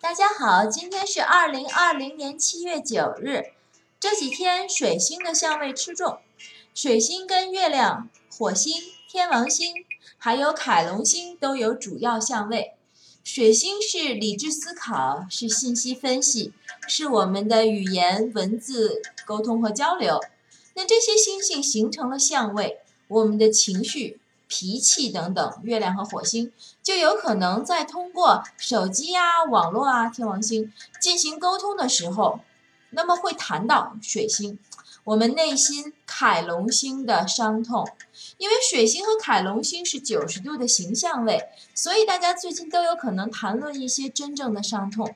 大家好，今天是二零二零年七月九日。这几天水星的相位吃重，水星跟月亮、火星、天王星还有凯龙星都有主要相位。水星是理智思考，是信息分析，是我们的语言文字沟通和交流。那这些星星形成了相位，我们的情绪。脾气等等，月亮和火星就有可能在通过手机啊、网络啊、天王星进行沟通的时候，那么会谈到水星，我们内心凯龙星的伤痛，因为水星和凯龙星是九十度的形象位，所以大家最近都有可能谈论一些真正的伤痛。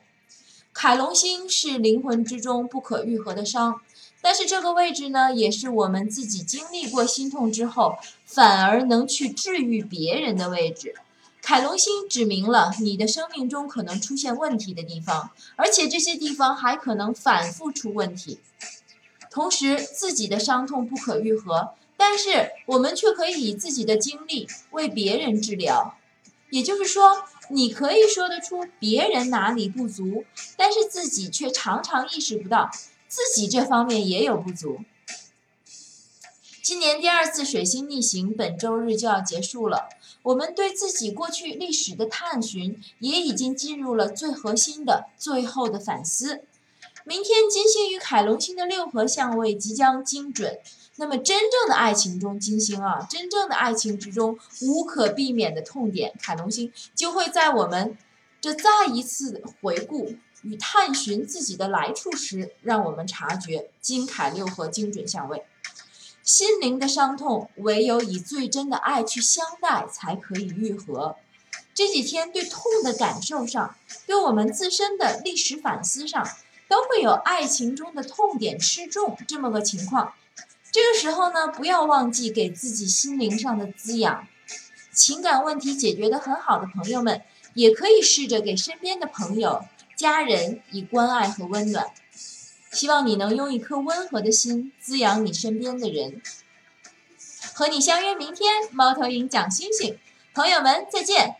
凯龙星是灵魂之中不可愈合的伤。但是这个位置呢，也是我们自己经历过心痛之后，反而能去治愈别人的位置。凯龙星指明了你的生命中可能出现问题的地方，而且这些地方还可能反复出问题。同时，自己的伤痛不可愈合，但是我们却可以以自己的经历为别人治疗。也就是说，你可以说得出别人哪里不足，但是自己却常常意识不到。自己这方面也有不足。今年第二次水星逆行，本周日就要结束了。我们对自己过去历史的探寻，也已经进入了最核心的、最后的反思。明天金星与凯龙星的六合相位即将精准，那么真正的爱情中，金星啊，真正的爱情之中无可避免的痛点，凯龙星就会在我们这再一次回顾。与探寻自己的来处时，让我们察觉金凯六合精准相位，心灵的伤痛唯有以最真的爱去相待，才可以愈合。这几天对痛的感受上，对我们自身的历史反思上，都会有爱情中的痛点吃重这么个情况。这个时候呢，不要忘记给自己心灵上的滋养。情感问题解决的很好的朋友们，也可以试着给身边的朋友。家人以关爱和温暖，希望你能用一颗温和的心滋养你身边的人。和你相约明天，猫头鹰讲星星，朋友们再见。